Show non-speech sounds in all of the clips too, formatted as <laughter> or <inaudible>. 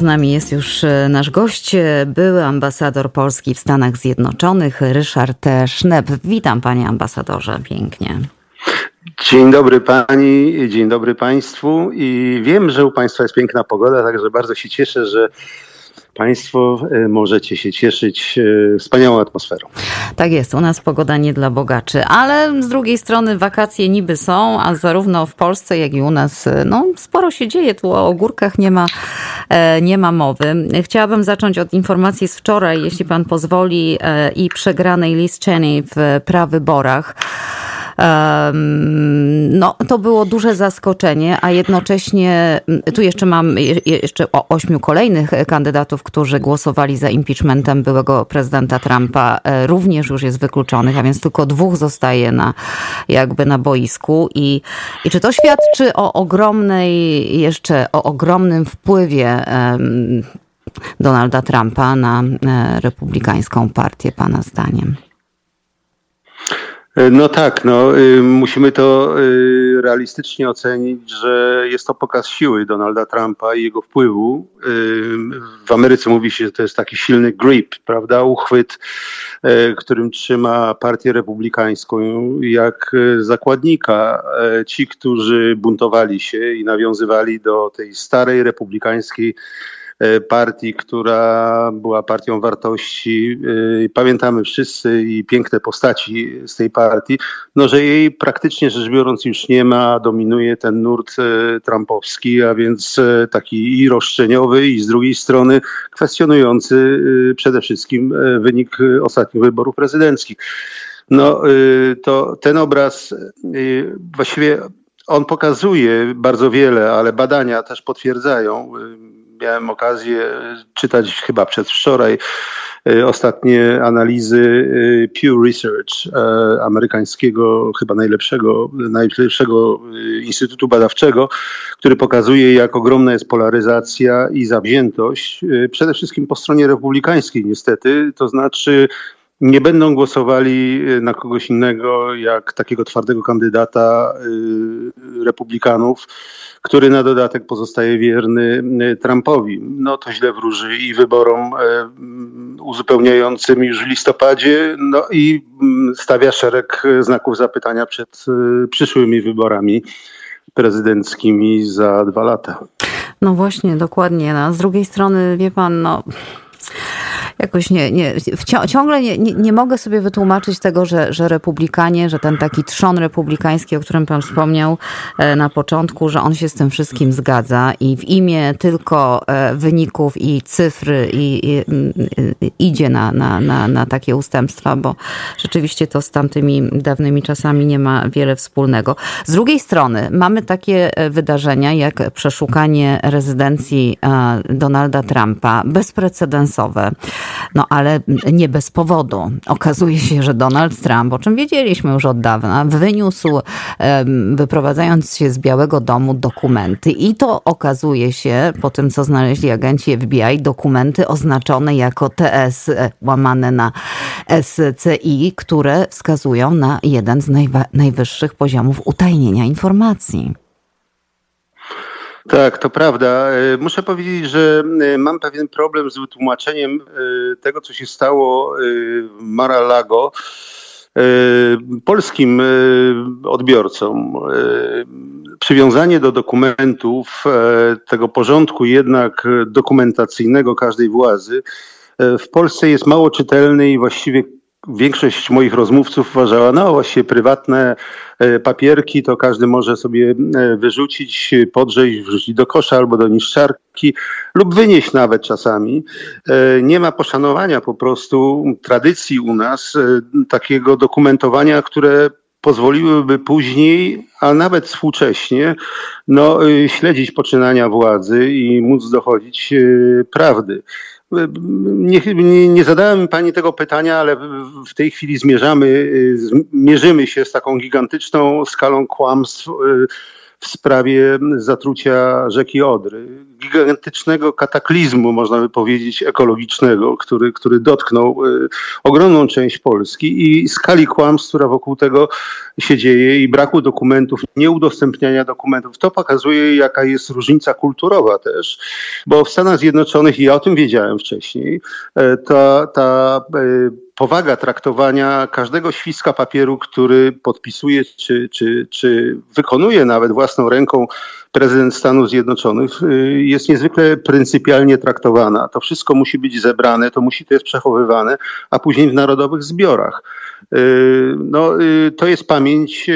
Z nami jest już e, nasz gość, e, były ambasador Polski w Stanach Zjednoczonych, Ryszard Sznep. Witam panie ambasadorze pięknie. Dzień dobry pani, dzień dobry państwu i wiem, że u państwa jest piękna pogoda, także bardzo się cieszę, że Państwo e, możecie się cieszyć e, wspaniałą atmosferą. Tak jest, u nas pogoda nie dla bogaczy, ale z drugiej strony wakacje niby są, a zarówno w Polsce, jak i u nas e, no, sporo się dzieje. Tu o ogórkach nie ma, nie ma mowy. Chciałabym zacząć od informacji z wczoraj, jeśli pan pozwoli, i przegranej Liz Cheney w prawyborach. No, to było duże zaskoczenie, a jednocześnie mm, tu jeszcze mam jeszcze ośmiu kolejnych kandydatów, którzy głosowali za impeachmentem byłego prezydenta Trumpa, e, również już jest wykluczonych, a więc tylko dwóch zostaje na, jakby na boisku. I, i czy to świadczy o ogromnej, jeszcze o ogromnym wpływie Donalda Trumpa na e, republikańską partię, pana zdaniem? No tak, no, y, musimy to y, realistycznie ocenić, że jest to pokaz siły Donalda Trumpa i jego wpływu. Y, w Ameryce mówi się, że to jest taki silny grip, prawda, uchwyt, którym trzyma partię republikańską jak zakładnika. Ci, którzy buntowali się i nawiązywali do tej starej republikańskiej E, partii, która była partią wartości. E, pamiętamy wszyscy i piękne postaci z tej partii, no że jej praktycznie rzecz biorąc już nie ma, dominuje ten nurt e, trumpowski, a więc taki i roszczeniowy i z drugiej strony kwestionujący przede wszystkim wynik ostatnich wyborów prezydenckich. No to ten obraz właściwie on pokazuje bardzo wiele, ale badania też potwierdzają miałem okazję czytać chyba przedwczoraj e, ostatnie analizy e, Pew Research, e, amerykańskiego, chyba najlepszego, najlepszego instytutu badawczego, który pokazuje, jak ogromna jest polaryzacja i zawziętość, przede wszystkim po stronie republikańskiej niestety, to znaczy nie będą głosowali na kogoś innego jak takiego twardego kandydata republikanów który na dodatek pozostaje wierny y, Trumpowi. No to źle wróży i wyborom mm, uzupełniającym już w listopadzie, no i mm, stawia szereg znaków zapytania przed y, przyszłymi wyborami prezydenckimi za dwa lata. No właśnie, dokładnie. No, z drugiej strony, wie pan, no jakoś nie, nie ciągle nie, nie, nie, mogę sobie wytłumaczyć tego, że, że republikanie, że ten taki trzon republikański, o którym pan wspomniał e, na początku, że on się z tym wszystkim zgadza i w imię tylko e, wyników i cyfry i, i, i idzie na, na, na, na takie ustępstwa, bo rzeczywiście to z tamtymi dawnymi czasami nie ma wiele wspólnego. Z drugiej strony mamy takie e, wydarzenia jak przeszukanie rezydencji Donalda Trumpa, bezprecedensowe. No ale nie bez powodu. Okazuje się, że Donald Trump, o czym wiedzieliśmy już od dawna, wyniósł, wyprowadzając się z Białego Domu, dokumenty. I to okazuje się, po tym co znaleźli agenci FBI, dokumenty oznaczone jako TS, e, łamane na SCI, które wskazują na jeden z najwyższych poziomów utajnienia informacji. Tak, to prawda. E, muszę powiedzieć, że e, mam pewien problem z wytłumaczeniem e, tego, co się stało w Mar-a-Lago polskim odbiorcom. Przywiązanie do dokumentów, tego porządku jednak dokumentacyjnego każdej władzy w Polsce jest mało czytelny i właściwie większość moich rozmówców uważała, no właśnie prywatne e, papierki to każdy może sobie e, wyrzucić, podrzeć, wrzucić do kosza albo do niszczarki lub wynieść nawet czasami. E, nie ma poszanowania po prostu tradycji u nas takiego dokumentowania, które pozwoliłyby później, a nawet współcześnie, no, śledzić poczynania władzy i móc dochodzić prawdy. Nie, nie, nie, zadałem pani tego pytania, ale w tej chwili zmierzamy, mierzymy się z taką gigantyczną skalą kłamstw w sprawie zatrucia rzeki Odry. Gigantycznego kataklizmu, można by powiedzieć, ekologicznego, który, który dotknął y, ogromną część Polski i skali kłamstw, która wokół tego się dzieje i braku dokumentów, nieudostępniania dokumentów. To pokazuje, jaka jest różnica kulturowa też, bo w Stanach Zjednoczonych, i ja o tym wiedziałem wcześniej, e, ta, ta e, powaga traktowania każdego świska papieru, który podpisuje czy, czy, czy wykonuje nawet własną ręką prezydent Stanów Zjednoczonych, y, jest niezwykle pryncypialnie traktowana. To wszystko musi być zebrane, to musi to jest przechowywane, a później w narodowych zbiorach. Y, no, y, to jest pamięć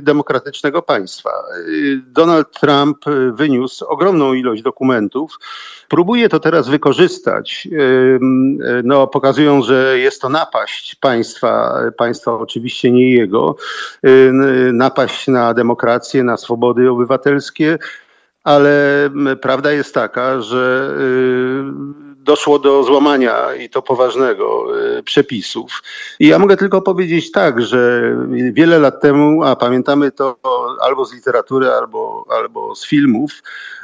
demokratycznego państwa. Donald Trump wyniósł ogromną ilość dokumentów, Próbuje to teraz wykorzystać, no, pokazując, że jest to napaść państwa, państwa oczywiście nie jego, napaść na demokrację, na swobody obywatelskie, ale prawda jest taka, że doszło do złamania i to poważnego przepisów. I ja mogę tylko powiedzieć tak, że wiele lat temu, a pamiętamy to albo z literatury, albo, albo z filmów,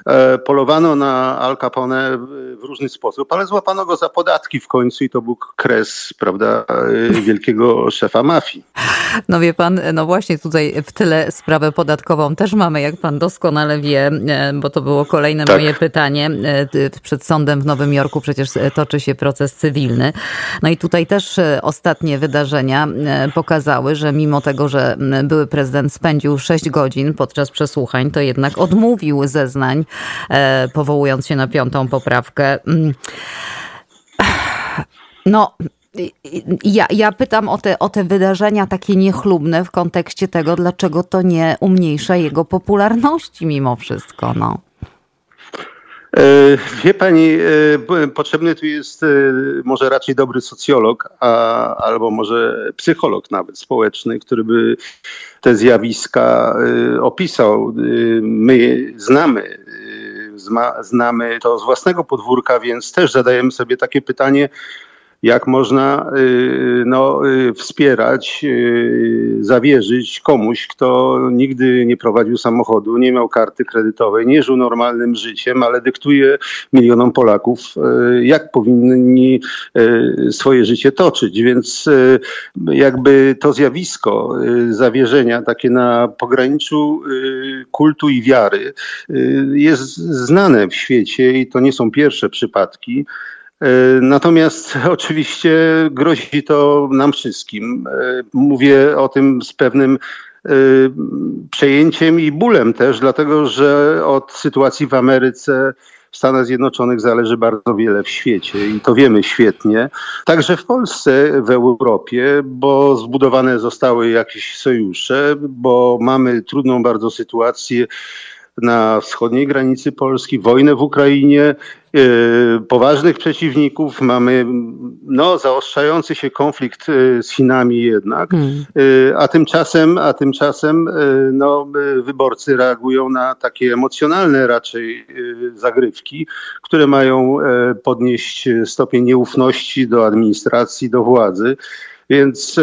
E, polowano na Al Capone w różny sposób, ale złapano go za podatki w końcu i to był kres, prawda, e, wielkiego szefa mafii. No wie pan, no właśnie tutaj w tyle sprawę podatkową też mamy, jak pan doskonale wie, e, bo to było kolejne tak. moje pytanie. Przed sądem w Nowym Jorku przecież toczy się proces cywilny. No i tutaj też ostatnie wydarzenia pokazały, że mimo tego, że były prezydent spędził 6 godzin podczas przesłuchań, to jednak odmówił zeznań E, powołując się na piątą poprawkę. Mm. No, ja, ja pytam o te, o te wydarzenia takie niechlubne w kontekście tego, dlaczego to nie umniejsza jego popularności mimo wszystko. No. E, wie pani, e, potrzebny tu jest może raczej dobry socjolog, a, albo może psycholog nawet społeczny, który by te zjawiska opisał. My znamy znamy to z własnego podwórka, więc też zadajemy sobie takie pytanie, jak można y, no, y, wspierać, y, zawierzyć komuś, kto nigdy nie prowadził samochodu, nie miał karty kredytowej, nie żył normalnym życiem, ale dyktuje milionom Polaków, jak powinni swoje życie toczyć. Więc jakby to zjawisko zawierzenia takie na pograniczu kultu i wiary jest znane w świecie i to nie są pierwsze przypadki. E, natomiast <laughs> oczywiście grozi to nam wszystkim. E, mówię o tym z pewnym e, przejęciem i bólem też, dlatego że od sytuacji w Ameryce, w Stanach Zjednoczonych zależy bardzo wiele w świecie i to wiemy świetnie. Także w Polsce, w Europie, bo zbudowane zostały jakieś sojusze, bo mamy trudną bardzo sytuację na wschodniej granicy Polski, wojnę w Ukrainie, e, poważnych przeciwników, mamy no, zaostrzający się konflikt e, z Chinami jednak, hmm. E, a tymczasem, a tymczasem no, wyborcy reagują na takie emocjonalne raczej zagrywki, które mają podnieść stopień nieufności do administracji, do władzy. Więc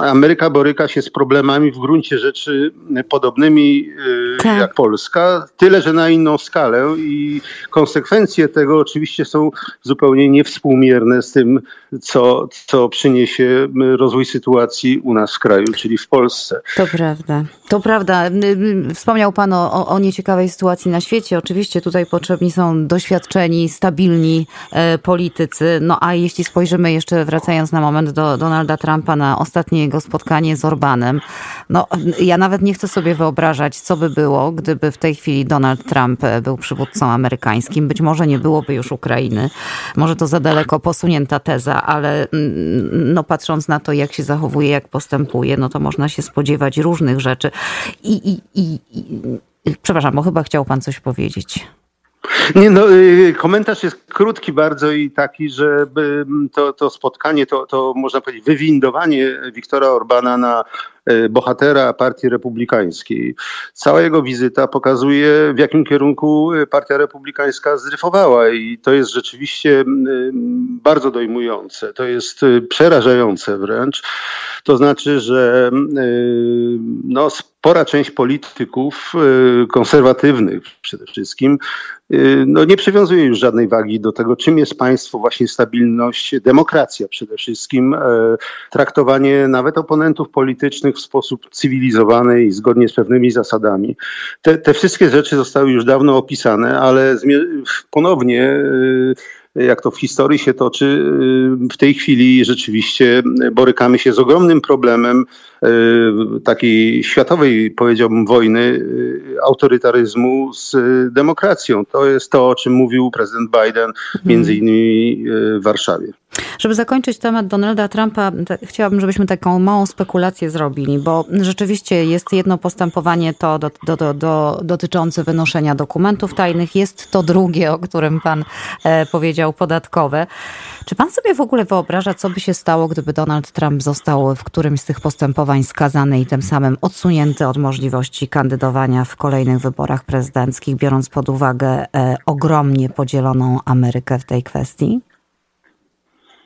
Ameryka boryka się z problemami w gruncie rzeczy podobnymi y, tak. jak Polska, tyle że na inną skalę i konsekwencje tego oczywiście są zupełnie niewspółmierne z tym, co, co przyniesie rozwój sytuacji u nas w kraju, czyli w Polsce. To prawda. To prawda. Wspomniał Pan o, o nieciekawej sytuacji na świecie. Oczywiście tutaj potrzebni są doświadczeni, stabilni politycy. No a jeśli spojrzymy jeszcze, wracając na moment do Donalda Trumpa, na ostatnie jego spotkanie z Orbanem, no ja nawet nie chcę sobie wyobrażać, co by było, gdyby w tej chwili Donald Trump e, był przywódcą amerykańskim. Być może nie byłoby już Ukrainy. Może to za daleko posunięta teza, ale mm, no patrząc na to, jak się zachowuje, jak postępuje, no to można się spodziewać różnych rzeczy. I, i, i, i przepraszam, bo chyba chciał pan coś powiedzieć. Nie, no, y, komentarz jest krótki bardzo i taki, że to, to spotkanie, to, to można powiedzieć wywindowanie Wiktora Orbana na y, bohatera Partii Republikańskiej. Cała jego wizyta pokazuje, w jakim kierunku Partia Republikańska zryfowała i to jest rzeczywiście bardzo dojmujące, to jest y, przerażające wręcz. To znaczy, że no, spora część polityków konserwatywnych przede wszystkim no, nie przywiązuje już żadnej wagi do tego, czym jest państwo, właśnie stabilność, demokracja przede wszystkim, traktowanie nawet oponentów politycznych w sposób cywilizowany i zgodnie z pewnymi zasadami. Te, te wszystkie rzeczy zostały już dawno opisane, ale ponownie jak to w historii się toczy, y, w tej chwili rzeczywiście borykamy się z ogromnym problemem y, takiej światowej, powiedziałbym, wojny y, autorytaryzmu z demokracją. To jest to, o czym mówił prezydent Biden między mhm. innymi w Warszawie. Żeby zakończyć temat Donalda Trumpa, chciałabym, żebyśmy taką małą spekulację zrobili, bo rzeczywiście jest jedno postępowanie to do, do, do, do, dotyczące wynoszenia dokumentów tajnych, jest to drugie, o którym pan e, powiedział, podatkowe. Czy pan sobie w ogóle wyobraża, co by się stało, gdyby Donald Trump został w którymś z tych postępowań skazany i tym samym odsunięty od możliwości kandydowania w kolejnych wyborach prezydenckich, biorąc pod uwagę e, ogromnie podzieloną Amerykę w tej kwestii?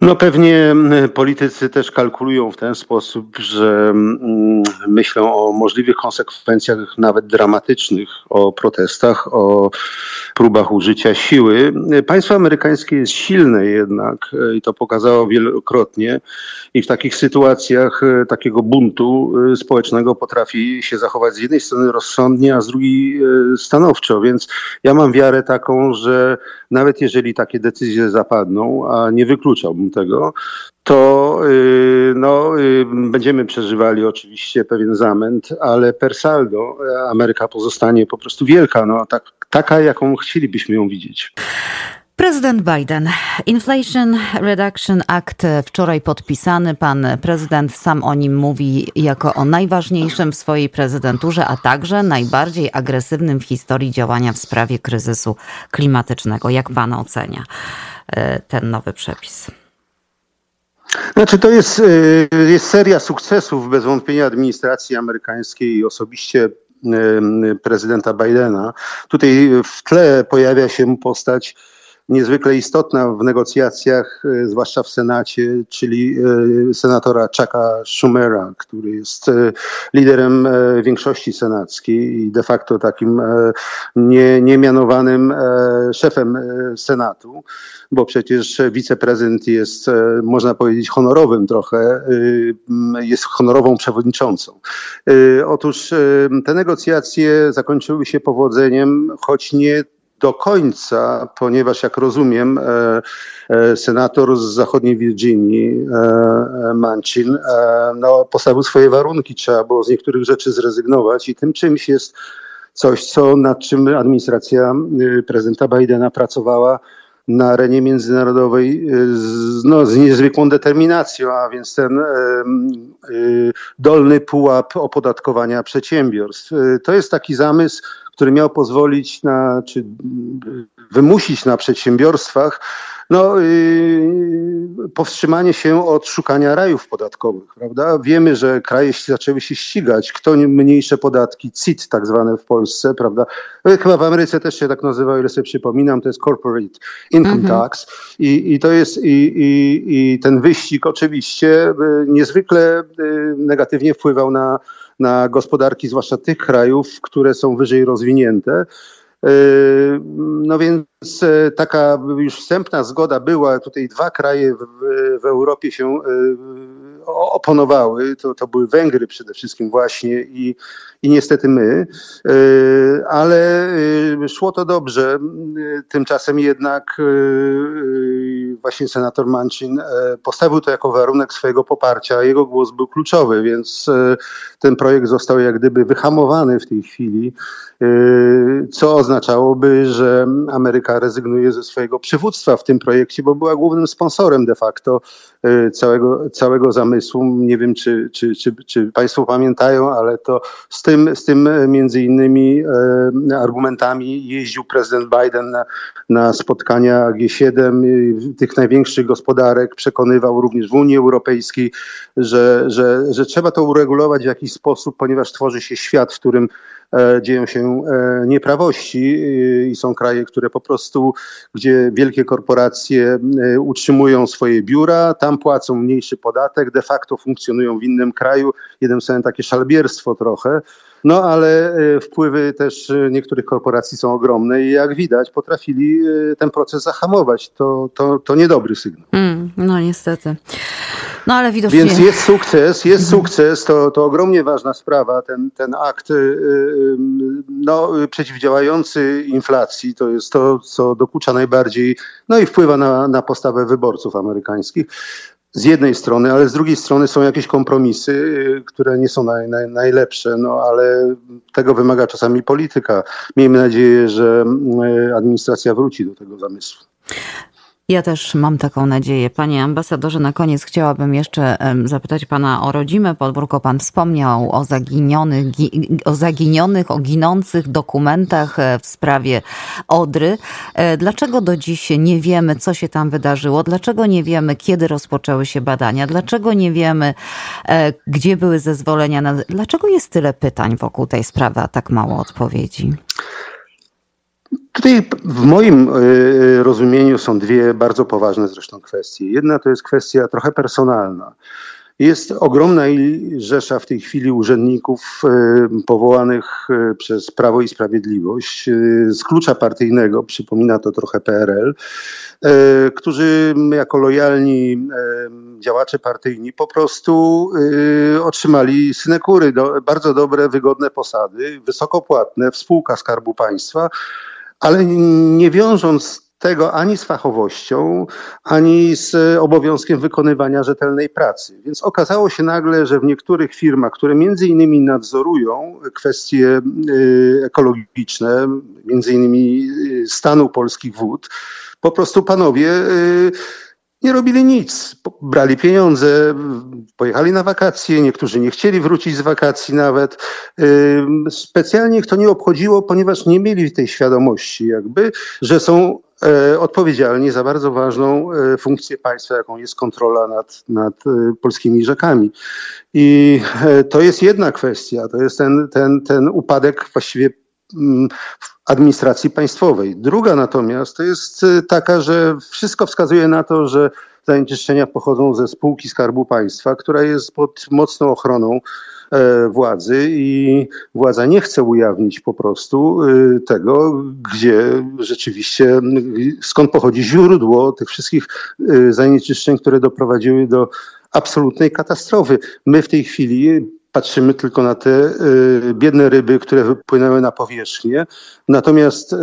No pewnie politycy też kalkulują w ten sposób, że myślą o możliwych konsekwencjach nawet dramatycznych, o protestach, o próbach użycia siły. Państwo amerykańskie jest silne jednak e, i to pokazało wielokrotnie i w takich sytuacjach e, takiego buntu e, społecznego potrafi się zachować z jednej strony rozsądnie, a z drugiej stanowczo, więc ja mam wiarę taką, że nawet jeżeli takie decyzje zapadną, a nie wykluczałbym tego, to y, no, y, będziemy przeżywali oczywiście pewien zamęt, ale per saldo Ameryka pozostanie po prostu wielka, no, tak, taka jaką chcielibyśmy ją widzieć. Prezydent Biden. Inflation Reduction Act wczoraj podpisany. Pan prezydent sam o nim mówi jako o najważniejszym w swojej prezydenturze, a także najbardziej agresywnym w historii działania w sprawie kryzysu klimatycznego. Jak pan ocenia e, ten nowy przepis? Znaczy to jest, e, jest seria sukcesów bez wątpienia administracji amerykańskiej i osobiście e, prezydenta Bidena. Tutaj w tle pojawia się postać niezwykle istotna w negocjacjach, e, zwłaszcza w Senacie, czyli e, senatora Chucka Schumera, który jest e, liderem większości senackiej i de facto takim nie, niemianowanym szefem Senatu, bo przecież wiceprezydent jest, można powiedzieć, honorowym trochę, jest honorową przewodniczącą. Otóż te negocjacje zakończyły się powodzeniem, choć nie do końca, ponieważ jak rozumiem, e, e, senator z zachodniej Virginii, e, Manchin, no, postawił swoje warunki, trzeba było z niektórych rzeczy zrezygnować i tym czymś jest coś, co, nad czym administracja prezydenta Bidena pracowała na arenie międzynarodowej z, no, z niezwykłą determinacją, a więc ten y, dolny pułap opodatkowania przedsiębiorstw. To jest taki zamysł, który miał pozwolić na, czy wymusić na przedsiębiorstwach no, yy, powstrzymanie się od szukania rajów podatkowych, prawda? Wiemy, że kraje zaczęły się ścigać, kto mniejsze podatki, CIT tak zwane w Polsce, prawda? No chyba w Ameryce też się tak nazywa, ile sobie przypominam, to jest Corporate Income mhm. Tax i, i to jest, i, i, i ten wyścig oczywiście y, niezwykle y, negatywnie wpływał na na gospodarki, zwłaszcza tych krajów, które są wyżej rozwinięte. Yy, no więc e, taka już wstępna zgoda była. Tutaj dwa kraje w, w Europie się e, oponowały. To, to były Węgry przede wszystkim właśnie i, i niestety my. E, ale szło to dobrze. Tymczasem jednak właśnie senator Manchin postawił to jako warunek swojego poparcia. Jego głos był kluczowy, więc ten projekt został jak gdyby wyhamowany w tej chwili, co oznaczałoby, że Ameryka rezygnuje ze swojego przywództwa w tym projekcie, bo była głównym sponsorem de facto całego, całego zamysłu. Nie wiem, czy, czy, czy, czy Państwo pamiętają, ale to z tym, z tym między innymi e, argumentami jeździł prezydent Biden na, na spotkania G7. Tych największych gospodarek przekonywał również w Unii Europejskiej, że, że, że trzeba to uregulować w jakiś sposób, ponieważ tworzy się świat, w którym E, dzieją się e, nieprawości i są kraje, które po prostu, gdzie wielkie korporacje e, utrzymują swoje biura, tam płacą mniejszy podatek, de facto funkcjonują w innym kraju. Jednym słowem takie szalbierstwo trochę. No ale wpływy też niektórych korporacji są ogromne i jak widać potrafili ten proces zahamować. To, to, to niedobry sygnał. Mm, no niestety. No ale widocznie... Więc jest sukces, jest sukces, to, to ogromnie ważna sprawa, ten, ten akt y, y, no, przeciwdziałający inflacji, to jest to, co dokucza najbardziej, no i wpływa na, na postawę wyborców amerykańskich z jednej strony, ale z drugiej strony są jakieś kompromisy, y, które nie są naj, naj, najlepsze, no ale tego wymaga czasami polityka. Miejmy nadzieję, że administracja wróci do tego zamysłu. Ja też mam taką nadzieję. Panie ambasadorze, na koniec chciałabym jeszcze zapytać pana o rodzime podwórko. Pan wspomniał o zaginionych, o zaginionych, o ginących dokumentach e, w sprawie Odry. E, dlaczego do dziś nie wiemy, co się tam wydarzyło? Dlaczego nie wiemy, kiedy rozpoczęły się badania? Dlaczego nie wiemy, e, gdzie były zezwolenia? Na... Dlaczego jest tyle pytań wokół tej sprawy, a tak mało odpowiedzi? Tutaj w moim e, e, rozumieniu są dwie bardzo poważne zresztą kwestie. Jedna to jest kwestia trochę personalna. Jest ogromna rzesza w tej chwili urzędników e, powołanych przez Prawo i Sprawiedliwość z klucza partyjnego, przypomina to trochę PRL, którzy jako lojalni działacze partyjni po prostu otrzymali synekury, bardzo dobre, wygodne posady, wysokopłatne w spółkach Skarbu Państwa, ale nie wiążąc tego ani z fachowością, ani z obowiązkiem wykonywania rzetelnej pracy. Więc okazało się nagle, że w niektórych firmach, które między innymi nadzorują kwestie y, ekologiczne, między innymi y, stanu polskich wód, po prostu panowie nie robili nic. Brali pieniądze, pojechali na wakacje, niektórzy nie chcieli wrócić z wakacji nawet. Specjalnie ich to nie obchodziło, ponieważ nie mieli tej świadomości, jakby, że są e, odpowiedzialni za bardzo ważną e, funkcję państwa, jaką jest kontrola nad, nad e, polskimi rzekami. I to jest jedna kwestia, to jest ten, ten, ten upadek właściwie administracji państwowej. Druga natomiast to jest y, taka, że wszystko wskazuje na to, że zanieczyszczenia pochodzą ze spółki Skarbu Państwa, która jest pod mocną ochroną e, władzy i władza nie chce ujawnić po prostu y, tego, gdzie rzeczywiście, skąd pochodzi źródło tych wszystkich y, zanieczyszczeń, które doprowadziły do absolutnej katastrofy. My w tej chwili patrzymy tylko na te y, biedne ryby, które wypłynęły na powierzchnię. Natomiast y,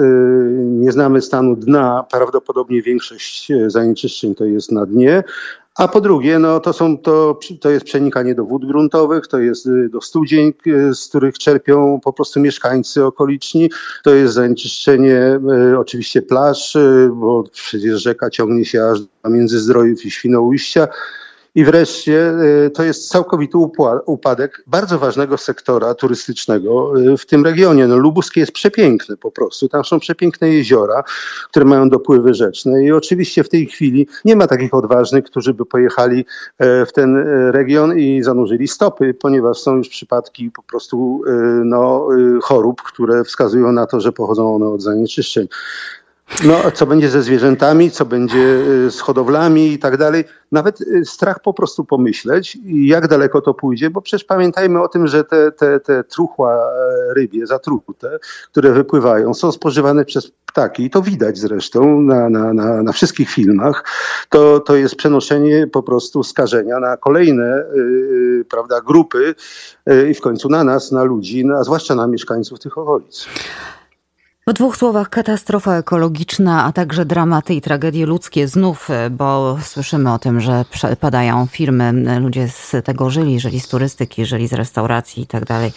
nie znamy stanu dna. Prawdopodobnie większość y, zanieczyszczeń to jest na dnie. A po drugie, no to, są, to, to jest przenikanie do wód gruntowych, to jest do studzień, z których czerpią po prostu mieszkańcy okoliczni, to jest zanieczyszczenie oczywiście plaż, bo przecież rzeka ciągnie się aż do Międzyzdrojów i Świnoujścia. I wreszcie y, to jest całkowity upadek bardzo ważnego sektora turystycznego y, w tym regionie. No, Lubuskie jest przepiękne po prostu. Tam są przepiękne jeziora, które mają dopływy rzeczne i oczywiście w tej chwili nie ma takich odważnych, którzy by pojechali e, w ten e, region i zanurzyli stopy, ponieważ są już przypadki po prostu e, no, chorób, które wskazują na to, że pochodzą one od zanieczyszczeń. No, co będzie ze zwierzętami, co będzie y, z hodowlami i tak dalej. Nawet y, strach po prostu pomyśleć, jak daleko to pójdzie, bo przecież pamiętajmy o tym, że te, te, te truchła e, rybie, zatrute, które wypływają, są spożywane przez ptaki i to widać zresztą na, na, na, na wszystkich filmach. To, to jest przenoszenie po prostu skażenia na kolejne yy, prawda, grupy i w końcu na nas, na ludzi, a zwłaszcza na mieszkańców tych okolic. W dwóch słowach katastrofa ekologiczna, a także dramaty i tragedie ludzkie znów, e, bo słyszymy o tym, że padają firmy, ludzie z tego żyli, żyli z turystyki, żyli z restauracji i tak dalej.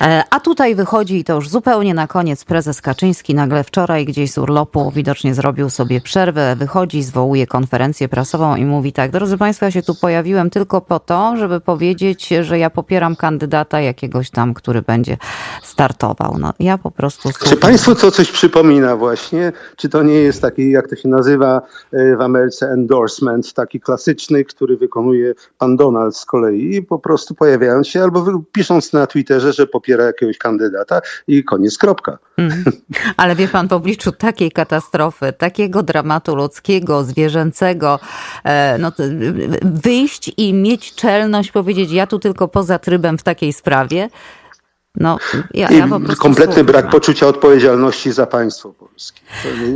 E, a tutaj wychodzi i to już zupełnie na koniec prezes Kaczyński nagle wczoraj gdzieś z urlopu widocznie zrobił sobie przerwę, wychodzi, zwołuje konferencję prasową i mówi tak, drodzy Państwo, ja się tu pojawiłem tylko po to, żeby powiedzieć, że ja popieram kandydata jakiegoś tam, który będzie startował. No, ja po prostu... Czy Państwu to coś przypomina właśnie? Czy to nie jest taki, jak to się nazywa e, w Ameryce, endorsement, taki klasyczny, który wykonuje pan Donald z kolei, po prostu pojawiając się albo pisząc na Twitterze, że popiera jakiegoś kandydata i koniec, kropka. Mm. Ale wie pan, w obliczu takiej katastrofy, takiego dramatu ludzkiego, zwierzęcego, e, no, wyjść i mieć czelność powiedzieć, ja tu tylko poza trybem w takiej sprawie, no, ja, ja kompletny słucham. brak poczucia odpowiedzialności za państwo polskie.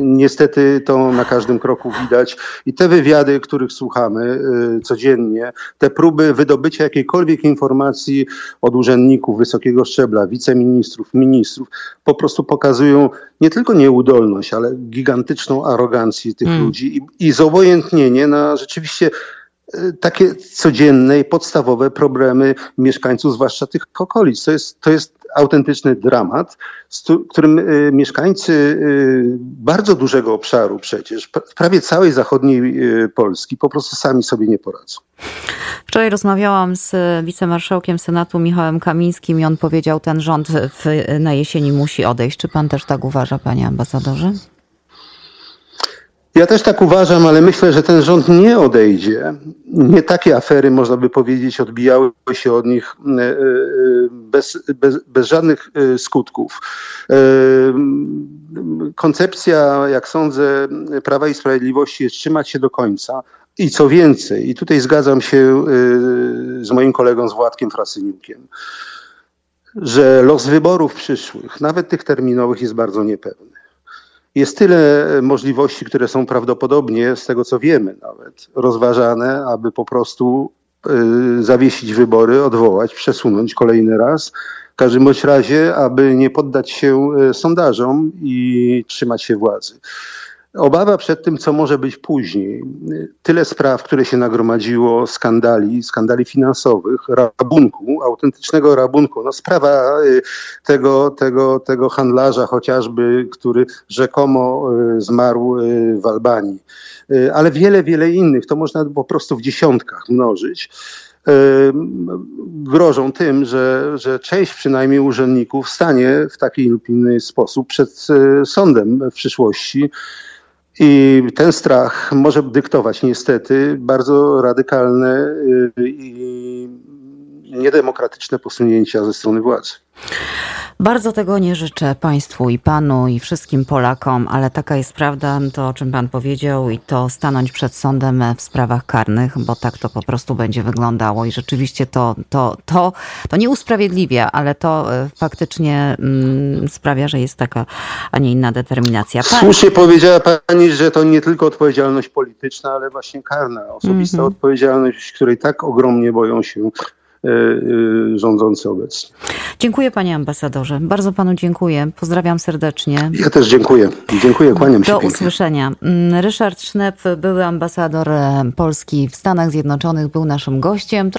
Niestety to na każdym kroku widać i te wywiady, których słuchamy y, codziennie, te próby wydobycia jakiejkolwiek informacji od urzędników wysokiego szczebla, wiceministrów, ministrów, po prostu pokazują nie tylko nieudolność, ale gigantyczną arogancję tych mm. ludzi i, i zobojętnienie na rzeczywiście takie codzienne i podstawowe problemy mieszkańców, zwłaszcza tych okolic. To jest, to jest autentyczny dramat, z którym y, mieszkańcy y, bardzo dużego obszaru przecież, prawie całej zachodniej y, Polski, po prostu sami sobie nie poradzą. Wczoraj rozmawiałam z wicemarszałkiem Senatu Michałem Kamińskim i on powiedział, ten rząd w, na jesieni musi odejść. Czy pan też tak uważa, panie ambasadorze? Ja też tak uważam, ale myślę, że ten rząd nie odejdzie. Nie takie afery, można by powiedzieć, odbijały się od nich e, e, bez, bez, bez żadnych e, skutków. Koncepcja, jak sądzę, Prawa i Sprawiedliwości jest trzymać się do końca. I co więcej, i tutaj zgadzam się z moim kolegą, z Władkiem Frasyniukiem, że los wyborów przyszłych, nawet tych terminowych, jest bardzo niepewny. Jest tyle możliwości, które są prawdopodobnie, z tego co wiemy nawet, rozważane, aby po prostu y, zawiesić wybory, odwołać, przesunąć kolejny raz. W każdym bądź razie, aby nie poddać się y, sondażom i trzymać się władzy. Obawa przed tym, co może być później. Tyle spraw, które się nagromadziło, skandali, skandali finansowych, rabunku, autentycznego rabunku. No sprawa y, tego, tego, tego handlarza chociażby, który rzekomo y, zmarł y, w Albanii. Ale wiele, wiele innych. To można po prostu w dziesiątkach mnożyć grożą tym, że, że część przynajmniej urzędników stanie w taki lub inny sposób przed sądem w przyszłości i ten strach może dyktować niestety bardzo radykalne y, i niedemokratyczne posunięcia ze strony władzy. Bardzo tego nie życzę Państwu i Panu i wszystkim Polakom, ale taka jest prawda, to o czym Pan powiedział i to stanąć przed sądem w sprawach karnych, bo tak to po prostu będzie wyglądało i rzeczywiście to, to, to, to nie usprawiedliwia, ale to e, faktycznie mm, sprawia, że jest taka, a nie inna determinacja. Pan... Słusznie powiedziała Pani, że to nie tylko odpowiedzialność polityczna, ale właśnie karna, osobista mm -hmm. odpowiedzialność, której tak ogromnie boją się rządzący obecnie. Dziękuję panie ambasadorze. Bardzo panu dziękuję. Pozdrawiam serdecznie. Ja też dziękuję. Dziękuję, kłaniam się. Do pięknie. usłyszenia. Mm, Ryszard Sznep, były ambasador e, Polski w Stanach Zjednoczonych, był naszym gościem.